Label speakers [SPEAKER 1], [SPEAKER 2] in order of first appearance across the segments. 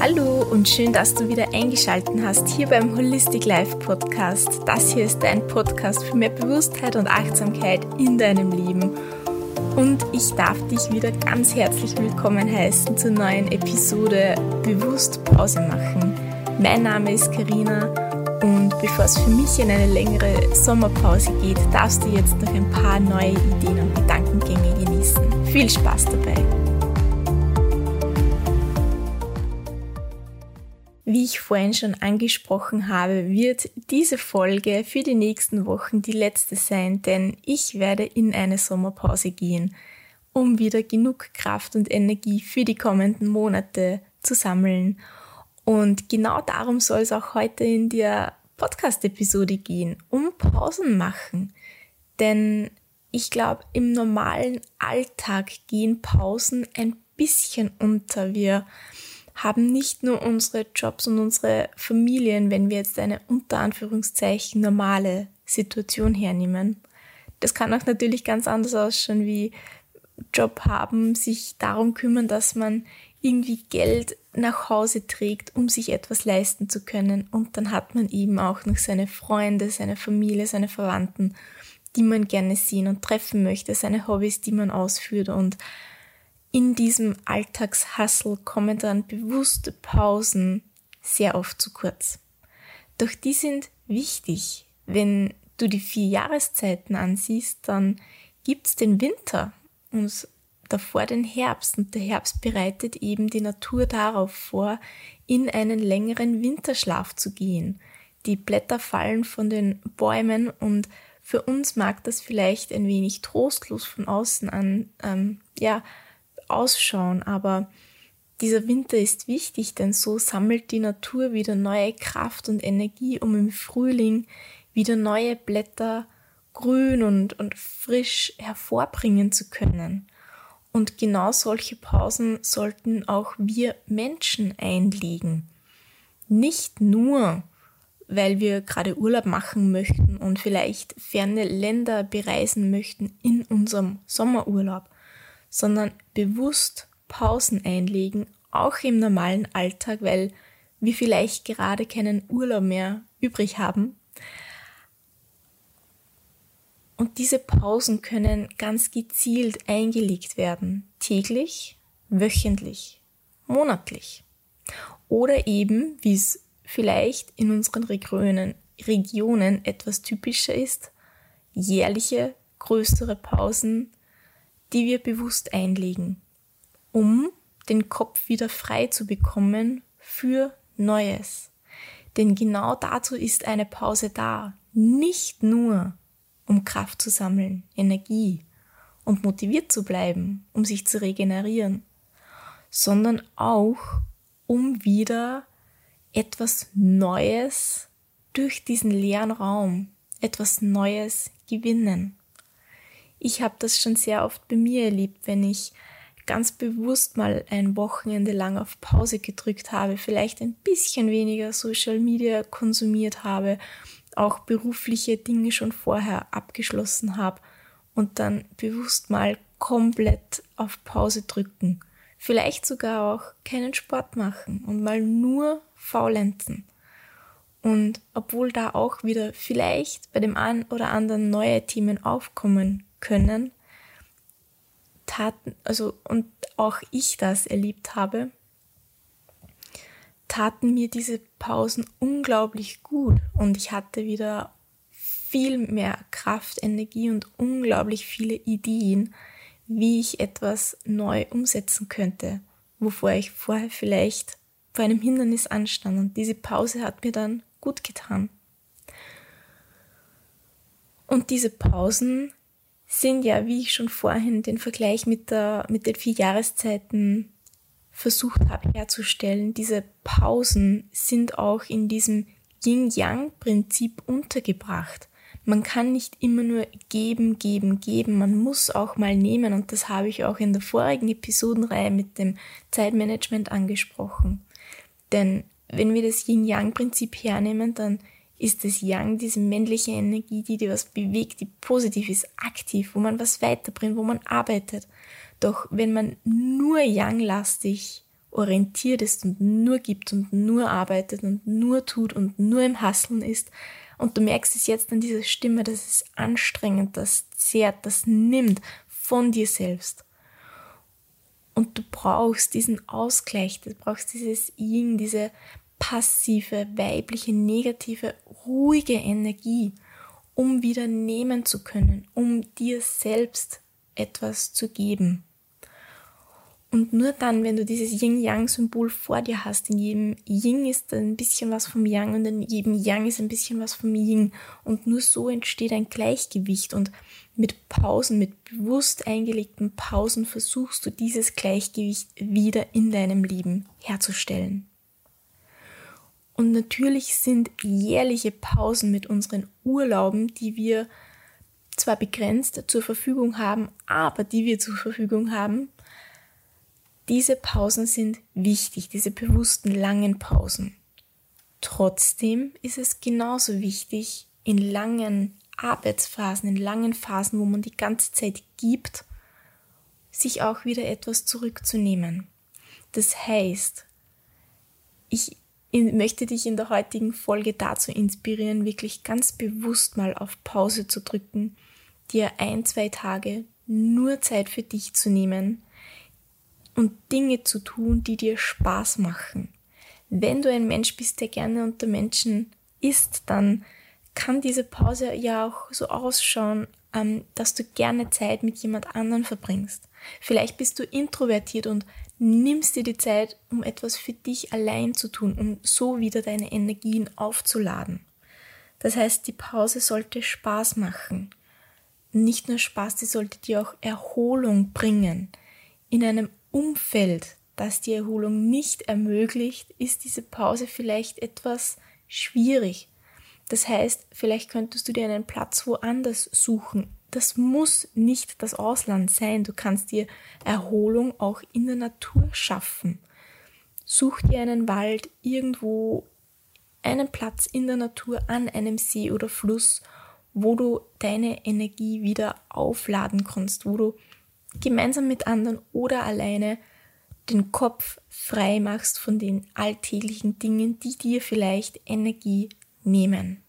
[SPEAKER 1] Hallo und schön, dass du wieder eingeschaltet hast hier beim Holistic Life Podcast. Das hier ist dein Podcast für mehr Bewusstheit und Achtsamkeit in deinem Leben. Und ich darf dich wieder ganz herzlich willkommen heißen zur neuen Episode Bewusst Pause machen. Mein Name ist Karina und bevor es für mich in eine längere Sommerpause geht, darfst du jetzt noch ein paar neue Ideen und Gedankengänge genießen. Viel Spaß dabei! Wie ich vorhin schon angesprochen habe, wird diese Folge für die nächsten Wochen die letzte sein, denn ich werde in eine Sommerpause gehen, um wieder genug Kraft und Energie für die kommenden Monate zu sammeln. Und genau darum soll es auch heute in der Podcast-Episode gehen, um Pausen machen. Denn ich glaube, im normalen Alltag gehen Pausen ein bisschen unter. Wir haben nicht nur unsere Jobs und unsere Familien, wenn wir jetzt eine unter Anführungszeichen normale Situation hernehmen. Das kann auch natürlich ganz anders ausschauen, wie Job haben, sich darum kümmern, dass man irgendwie Geld nach Hause trägt, um sich etwas leisten zu können. Und dann hat man eben auch noch seine Freunde, seine Familie, seine Verwandten, die man gerne sehen und treffen möchte, seine Hobbys, die man ausführt und in diesem Alltagshassel kommen dann bewusste Pausen sehr oft zu kurz. Doch die sind wichtig. Wenn du die vier Jahreszeiten ansiehst, dann gibt's den Winter und davor den Herbst. Und der Herbst bereitet eben die Natur darauf vor, in einen längeren Winterschlaf zu gehen. Die Blätter fallen von den Bäumen und für uns mag das vielleicht ein wenig trostlos von außen an, ähm, ja, ausschauen, aber dieser Winter ist wichtig, denn so sammelt die Natur wieder neue Kraft und Energie, um im Frühling wieder neue Blätter grün und, und frisch hervorbringen zu können. Und genau solche Pausen sollten auch wir Menschen einlegen. Nicht nur, weil wir gerade Urlaub machen möchten und vielleicht ferne Länder bereisen möchten in unserem Sommerurlaub, sondern bewusst Pausen einlegen, auch im normalen Alltag, weil wir vielleicht gerade keinen Urlaub mehr übrig haben. Und diese Pausen können ganz gezielt eingelegt werden, täglich, wöchentlich, monatlich. Oder eben, wie es vielleicht in unseren Regionen, Regionen etwas typischer ist, jährliche größere Pausen die wir bewusst einlegen, um den Kopf wieder frei zu bekommen für Neues. Denn genau dazu ist eine Pause da. Nicht nur, um Kraft zu sammeln, Energie und motiviert zu bleiben, um sich zu regenerieren, sondern auch, um wieder etwas Neues durch diesen leeren Raum, etwas Neues gewinnen ich habe das schon sehr oft bei mir erlebt, wenn ich ganz bewusst mal ein Wochenende lang auf Pause gedrückt habe, vielleicht ein bisschen weniger Social Media konsumiert habe, auch berufliche Dinge schon vorher abgeschlossen habe und dann bewusst mal komplett auf Pause drücken. Vielleicht sogar auch keinen Sport machen und mal nur faulenzen. Und obwohl da auch wieder vielleicht bei dem einen oder anderen neue Themen aufkommen können, taten, also und auch ich das erlebt habe, taten mir diese Pausen unglaublich gut und ich hatte wieder viel mehr Kraft, Energie und unglaublich viele Ideen, wie ich etwas neu umsetzen könnte, wovor ich vorher vielleicht vor einem Hindernis anstand. Und diese Pause hat mir dann gut getan. Und diese Pausen sind ja, wie ich schon vorhin den Vergleich mit, der, mit den vier Jahreszeiten versucht habe herzustellen, diese Pausen sind auch in diesem Yin-Yang-Prinzip untergebracht. Man kann nicht immer nur geben, geben, geben, man muss auch mal nehmen und das habe ich auch in der vorigen Episodenreihe mit dem Zeitmanagement angesprochen. Denn wenn wir das Yin-Yang-Prinzip hernehmen, dann ist das Yang, diese männliche Energie, die dir was bewegt, die positiv ist, aktiv, wo man was weiterbringt, wo man arbeitet. Doch wenn man nur Yang-lastig orientiert ist und nur gibt und nur arbeitet und nur tut und nur im Hasseln ist. Und du merkst es jetzt an dieser Stimme, das ist anstrengend, das zehrt, das nimmt von dir selbst. Und du brauchst diesen Ausgleich, du brauchst dieses Yin, diese passive, weibliche, negative, ruhige Energie, um wieder nehmen zu können, um dir selbst etwas zu geben. Und nur dann, wenn du dieses Yin-Yang-Symbol vor dir hast, in jedem Yin ist ein bisschen was vom Yang und in jedem Yang ist ein bisschen was vom Yin. Und nur so entsteht ein Gleichgewicht. Und mit Pausen, mit bewusst eingelegten Pausen versuchst du dieses Gleichgewicht wieder in deinem Leben herzustellen. Und natürlich sind jährliche Pausen mit unseren Urlauben, die wir zwar begrenzt zur Verfügung haben, aber die wir zur Verfügung haben, diese Pausen sind wichtig, diese bewussten langen Pausen. Trotzdem ist es genauso wichtig, in langen Arbeitsphasen, in langen Phasen, wo man die ganze Zeit gibt, sich auch wieder etwas zurückzunehmen. Das heißt, ich möchte dich in der heutigen Folge dazu inspirieren, wirklich ganz bewusst mal auf Pause zu drücken, dir ein, zwei Tage nur Zeit für dich zu nehmen, und Dinge zu tun, die dir Spaß machen. Wenn du ein Mensch bist, der gerne unter Menschen ist, dann kann diese Pause ja auch so ausschauen, ähm, dass du gerne Zeit mit jemand anderen verbringst. Vielleicht bist du introvertiert und nimmst dir die Zeit, um etwas für dich allein zu tun, um so wieder deine Energien aufzuladen. Das heißt, die Pause sollte Spaß machen. Nicht nur Spaß, sie sollte dir auch Erholung bringen. In einem Umfeld, das die Erholung nicht ermöglicht, ist diese Pause vielleicht etwas schwierig. Das heißt, vielleicht könntest du dir einen Platz woanders suchen. Das muss nicht das Ausland sein. Du kannst dir Erholung auch in der Natur schaffen. Such dir einen Wald irgendwo, einen Platz in der Natur an einem See oder Fluss, wo du deine Energie wieder aufladen kannst, wo du gemeinsam mit anderen oder alleine den Kopf frei machst von den alltäglichen Dingen, die dir vielleicht Energie nehmen.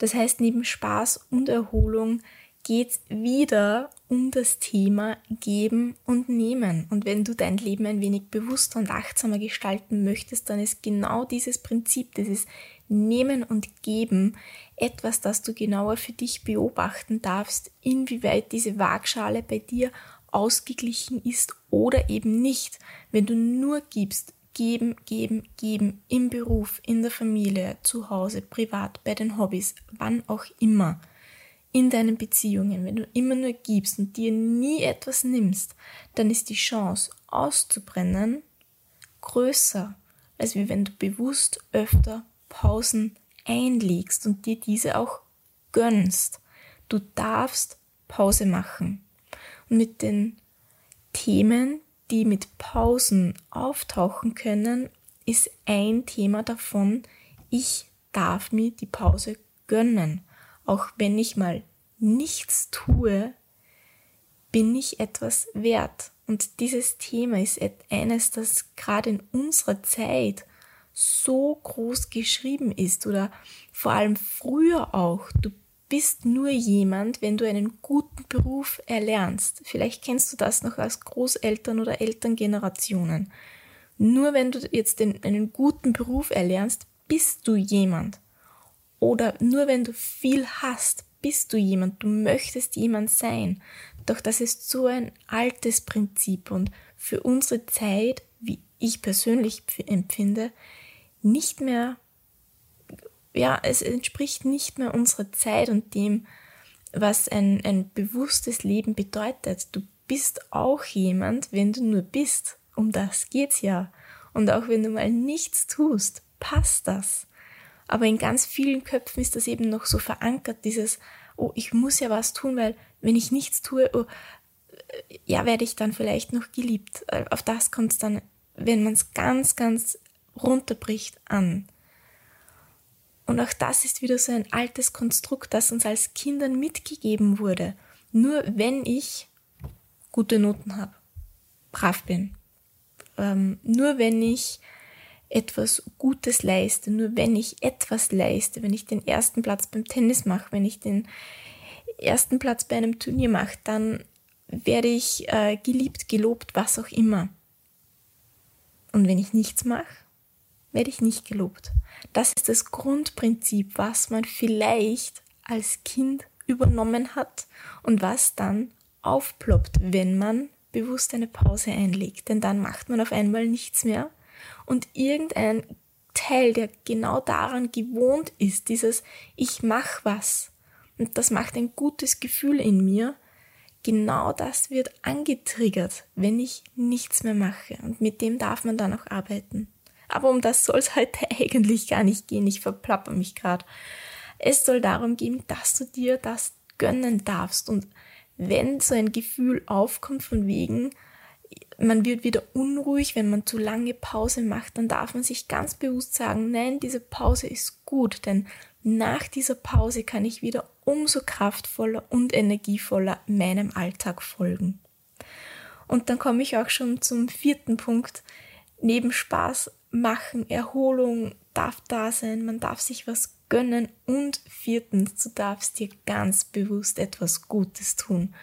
[SPEAKER 1] Das heißt, neben Spaß und Erholung geht's wieder um das Thema Geben und Nehmen. Und wenn du dein Leben ein wenig bewusster und achtsamer gestalten möchtest, dann ist genau dieses Prinzip, dieses Nehmen und Geben etwas, das du genauer für dich beobachten darfst, inwieweit diese Waagschale bei dir ausgeglichen ist oder eben nicht. Wenn du nur gibst, geben, geben, geben, im Beruf, in der Familie, zu Hause, privat, bei den Hobbys, wann auch immer, in deinen Beziehungen, wenn du immer nur gibst und dir nie etwas nimmst, dann ist die Chance auszubrennen größer, als wenn du bewusst öfter Pausen einlegst und dir diese auch gönnst. Du darfst Pause machen. Und mit den Themen, die mit Pausen auftauchen können, ist ein Thema davon, ich darf mir die Pause gönnen. Auch wenn ich mal nichts tue, bin ich etwas wert. Und dieses Thema ist eines, das gerade in unserer Zeit so groß geschrieben ist oder vor allem früher auch. Du bist nur jemand, wenn du einen guten Beruf erlernst. Vielleicht kennst du das noch als Großeltern oder Elterngenerationen. Nur wenn du jetzt den, einen guten Beruf erlernst, bist du jemand. Oder nur wenn du viel hast, bist du jemand. Du möchtest jemand sein. Doch das ist so ein altes Prinzip und für unsere Zeit, wie ich persönlich empfinde, nicht mehr, ja, es entspricht nicht mehr unserer Zeit und dem, was ein, ein bewusstes Leben bedeutet. Du bist auch jemand, wenn du nur bist. Um das geht's ja. Und auch wenn du mal nichts tust, passt das. Aber in ganz vielen Köpfen ist das eben noch so verankert, dieses, oh, ich muss ja was tun, weil wenn ich nichts tue, oh, ja, werde ich dann vielleicht noch geliebt. Auf das kommt es dann, wenn man es ganz, ganz runterbricht an. Und auch das ist wieder so ein altes Konstrukt, das uns als Kindern mitgegeben wurde. Nur wenn ich gute Noten habe, brav bin, ähm, nur wenn ich etwas Gutes leiste, nur wenn ich etwas leiste, wenn ich den ersten Platz beim Tennis mache, wenn ich den ersten Platz bei einem Turnier mache, dann werde ich äh, geliebt, gelobt, was auch immer. Und wenn ich nichts mache, werde ich nicht gelobt. Das ist das Grundprinzip, was man vielleicht als Kind übernommen hat und was dann aufploppt, wenn man bewusst eine Pause einlegt. Denn dann macht man auf einmal nichts mehr und irgendein Teil, der genau daran gewohnt ist, dieses Ich mach was und das macht ein gutes Gefühl in mir, genau das wird angetriggert, wenn ich nichts mehr mache. Und mit dem darf man dann auch arbeiten. Aber um das soll es heute eigentlich gar nicht gehen. Ich verplapper mich gerade. Es soll darum gehen, dass du dir das gönnen darfst. Und wenn so ein Gefühl aufkommt von wegen, man wird wieder unruhig, wenn man zu lange Pause macht, dann darf man sich ganz bewusst sagen, nein, diese Pause ist gut, denn nach dieser Pause kann ich wieder umso kraftvoller und energievoller meinem Alltag folgen. Und dann komme ich auch schon zum vierten Punkt. Neben Spaß machen, Erholung darf da sein, man darf sich was gönnen und viertens, du darfst dir ganz bewusst etwas Gutes tun.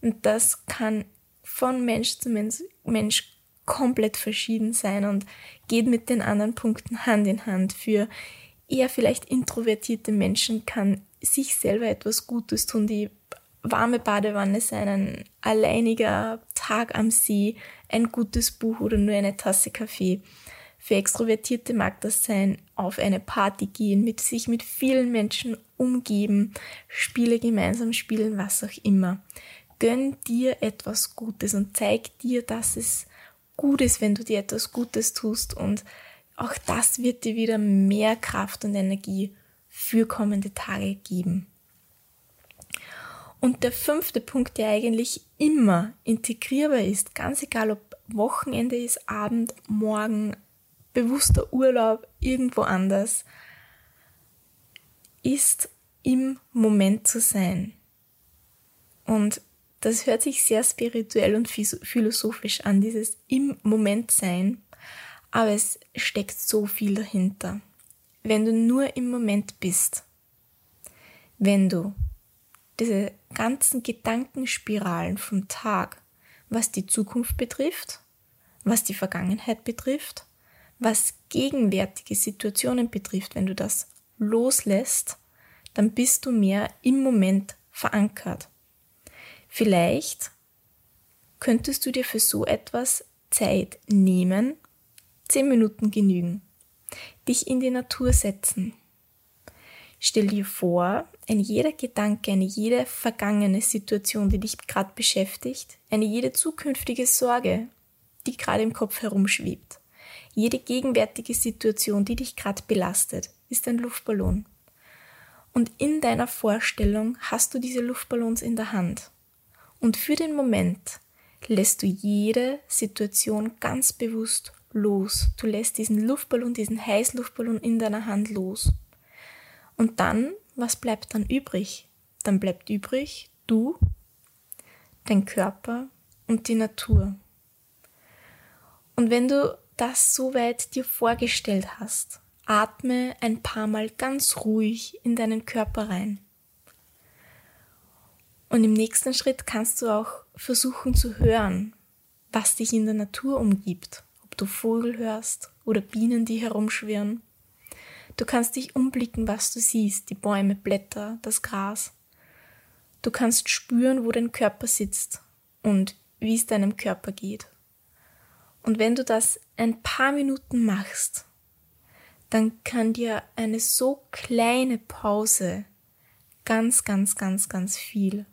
[SPEAKER 1] Und das kann von Mensch zu Mensch, Mensch komplett verschieden sein und geht mit den anderen Punkten Hand in Hand. Für eher vielleicht introvertierte Menschen kann sich selber etwas Gutes tun, die warme Badewanne sein, ein alleiniger Tag am See, ein gutes Buch oder nur eine Tasse Kaffee. Für Extrovertierte mag das sein, auf eine Party gehen, mit sich mit vielen Menschen umgeben, Spiele gemeinsam spielen, was auch immer. Gönn dir etwas Gutes und zeig dir, dass es gut ist, wenn du dir etwas Gutes tust und auch das wird dir wieder mehr Kraft und Energie für kommende Tage geben. Und der fünfte Punkt, der eigentlich immer integrierbar ist, ganz egal ob Wochenende ist, Abend, Morgen, bewusster Urlaub irgendwo anders, ist im Moment zu sein. Und das hört sich sehr spirituell und philosophisch an, dieses im Moment sein, aber es steckt so viel dahinter. Wenn du nur im Moment bist, wenn du diese ganzen Gedankenspiralen vom Tag, was die Zukunft betrifft, was die Vergangenheit betrifft, was gegenwärtige Situationen betrifft, wenn du das loslässt, dann bist du mehr im Moment verankert. Vielleicht könntest du dir für so etwas Zeit nehmen, zehn Minuten genügen, dich in die Natur setzen. Stell dir vor, ein jeder Gedanke, eine jede vergangene Situation, die dich gerade beschäftigt, eine jede zukünftige Sorge, die gerade im Kopf herumschwebt, jede gegenwärtige Situation, die dich gerade belastet, ist ein Luftballon. Und in deiner Vorstellung hast du diese Luftballons in der Hand. Und für den Moment lässt du jede Situation ganz bewusst los. Du lässt diesen Luftballon, diesen Heißluftballon in deiner Hand los. Und dann, was bleibt dann übrig? Dann bleibt übrig du, dein Körper und die Natur. Und wenn du das soweit dir vorgestellt hast, atme ein paar Mal ganz ruhig in deinen Körper rein. Und im nächsten Schritt kannst du auch versuchen zu hören, was dich in der Natur umgibt, ob du Vogel hörst oder Bienen, die herumschwirren. Du kannst dich umblicken, was du siehst, die Bäume, Blätter, das Gras. Du kannst spüren, wo dein Körper sitzt und wie es deinem Körper geht. Und wenn du das ein paar Minuten machst, dann kann dir eine so kleine Pause ganz, ganz, ganz, ganz viel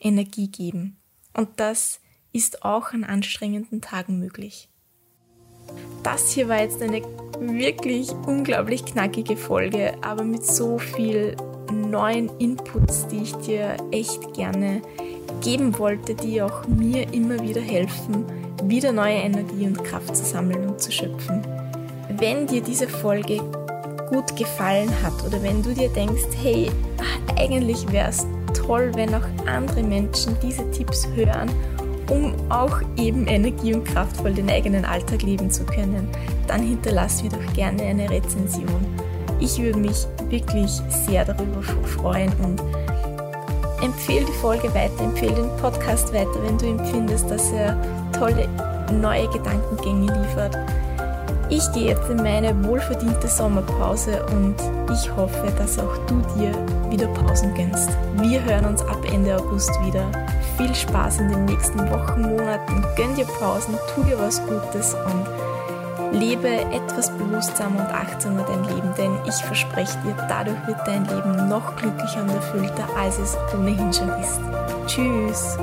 [SPEAKER 1] Energie geben. Und das ist auch an anstrengenden Tagen möglich. Das hier war jetzt eine wirklich unglaublich knackige Folge, aber mit so viel neuen Inputs, die ich dir echt gerne geben wollte, die auch mir immer wieder helfen, wieder neue Energie und Kraft zu sammeln und zu schöpfen. Wenn dir diese Folge gut gefallen hat oder wenn du dir denkst, hey, eigentlich wäre es toll, wenn auch andere Menschen diese Tipps hören um auch eben energie- und kraftvoll den eigenen Alltag leben zu können, dann hinterlass mir doch gerne eine Rezension. Ich würde mich wirklich sehr darüber freuen und empfehle die Folge weiter, empfehle den Podcast weiter, wenn du empfindest, dass er tolle neue Gedankengänge liefert. Ich gehe jetzt in meine wohlverdiente Sommerpause und ich hoffe, dass auch du dir wieder Pausen gönnst. Wir hören uns ab Ende August wieder. Viel Spaß in den nächsten Wochen, Monaten. Gönn dir Pausen, tu dir was Gutes und lebe etwas bewusstsamer und achtsamer dein Leben, denn ich verspreche dir, dadurch wird dein Leben noch glücklicher und erfüllter, als es ohnehin schon ist. Tschüss!